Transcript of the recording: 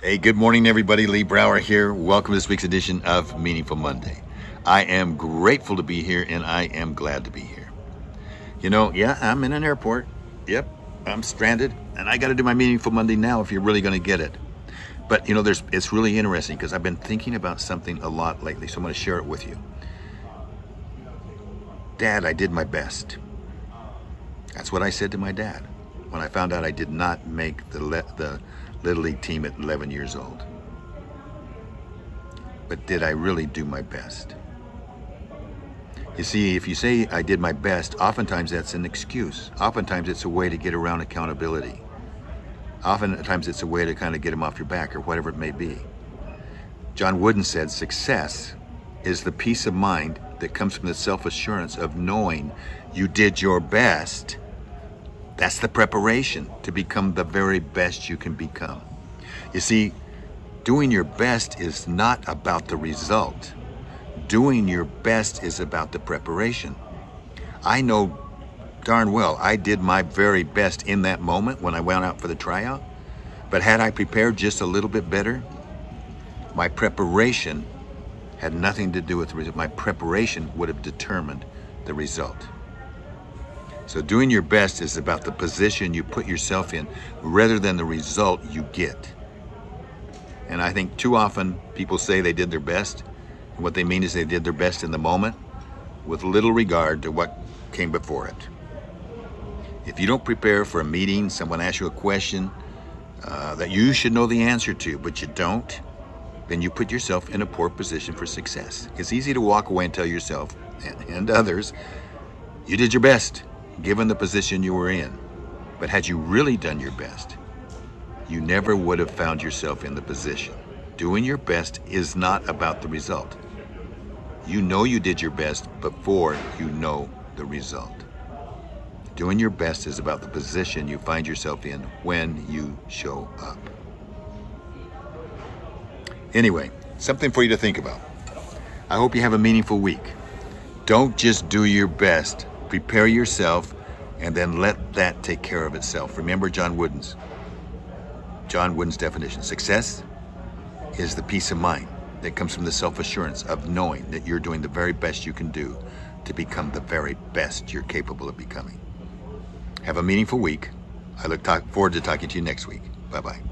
Hey, good morning, everybody. Lee Brower here. Welcome to this week's edition of Meaningful Monday. I am grateful to be here and I am glad to be here. You know, yeah, I'm in an airport. Yep, I'm stranded and I got to do my Meaningful Monday now if you're really going to get it. But, you know, there's it's really interesting because I've been thinking about something a lot lately, so I'm going to share it with you. Dad, I did my best. That's what I said to my dad when I found out I did not make the, le- the Little League team at 11 years old. But did I really do my best? You see, if you say I did my best, oftentimes that's an excuse. Oftentimes it's a way to get around accountability. Oftentimes it's a way to kind of get them off your back or whatever it may be. John Wooden said success is the peace of mind that comes from the self assurance of knowing you did your best that's the preparation to become the very best you can become. You see, doing your best is not about the result. Doing your best is about the preparation. I know darn well I did my very best in that moment when I went out for the tryout. But had I prepared just a little bit better, my preparation had nothing to do with the result. My preparation would have determined the result. So doing your best is about the position you put yourself in rather than the result you get. And I think too often people say they did their best. And what they mean is they did their best in the moment with little regard to what came before it. If you don't prepare for a meeting, someone asks you a question uh, that you should know the answer to, but you don't, then you put yourself in a poor position for success. It's easy to walk away and tell yourself and, and others, you did your best given the position you were in. But had you really done your best, you never would have found yourself in the position. Doing your best is not about the result. You know you did your best before you know the result. Doing your best is about the position you find yourself in when you show up. Anyway, something for you to think about. I hope you have a meaningful week. Don't just do your best, prepare yourself, and then let that take care of itself. Remember John Wooden's John Wooden's definition. Success is the peace of mind that comes from the self-assurance of knowing that you're doing the very best you can do to become the very best you're capable of becoming. Have a meaningful week. I look forward to talking to you next week. Bye-bye.